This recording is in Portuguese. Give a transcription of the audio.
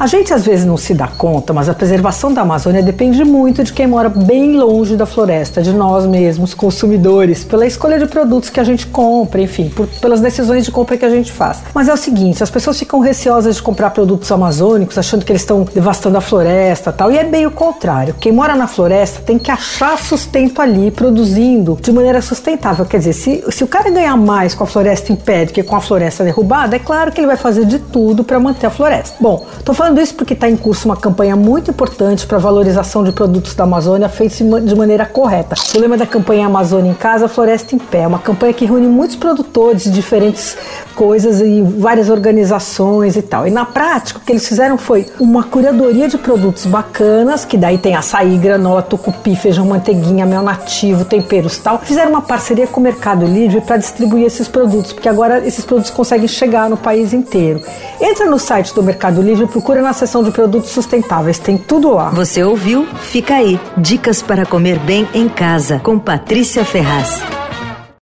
A gente às vezes não se dá conta, mas a preservação da Amazônia depende muito de quem mora bem longe da floresta, de nós mesmos, consumidores, pela escolha de produtos que a gente compra, enfim, por, pelas decisões de compra que a gente faz. Mas é o seguinte, as pessoas ficam receosas de comprar produtos amazônicos, achando que eles estão devastando a floresta, tal, e é bem o contrário. Quem mora na floresta tem que achar sustento ali, produzindo de maneira sustentável. Quer dizer, se, se o cara ganhar mais com a floresta em pé do que com a floresta derrubada, é claro que ele vai fazer de tudo para manter a floresta. Bom, estou falando isso porque está em curso uma campanha muito importante para valorização de produtos da Amazônia feitos de maneira correta. O lema da campanha Amazônia em Casa, Floresta em Pé, é uma campanha que reúne muitos produtores de diferentes coisas e várias organizações e tal. E na prática, o que eles fizeram foi uma curadoria de produtos bacanas, que daí tem açaí, granola, tucupi, feijão, manteiguinha, mel nativo, temperos e tal. Fizeram uma parceria com o Mercado Livre para distribuir esses produtos, porque agora esses produtos conseguem chegar no país inteiro. Entra no site do Mercado Livre e procura na seção de produtos sustentáveis, tem tudo lá. Você ouviu? Fica aí. Dicas para comer bem em casa, com Patrícia Ferraz.